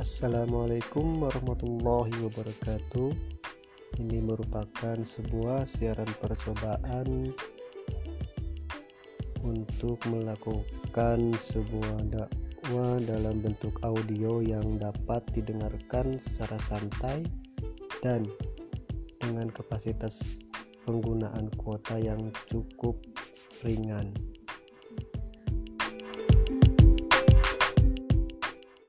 Assalamualaikum warahmatullahi wabarakatuh. Ini merupakan sebuah siaran percobaan untuk melakukan sebuah dakwah dalam bentuk audio yang dapat didengarkan secara santai dan dengan kapasitas penggunaan kuota yang cukup ringan.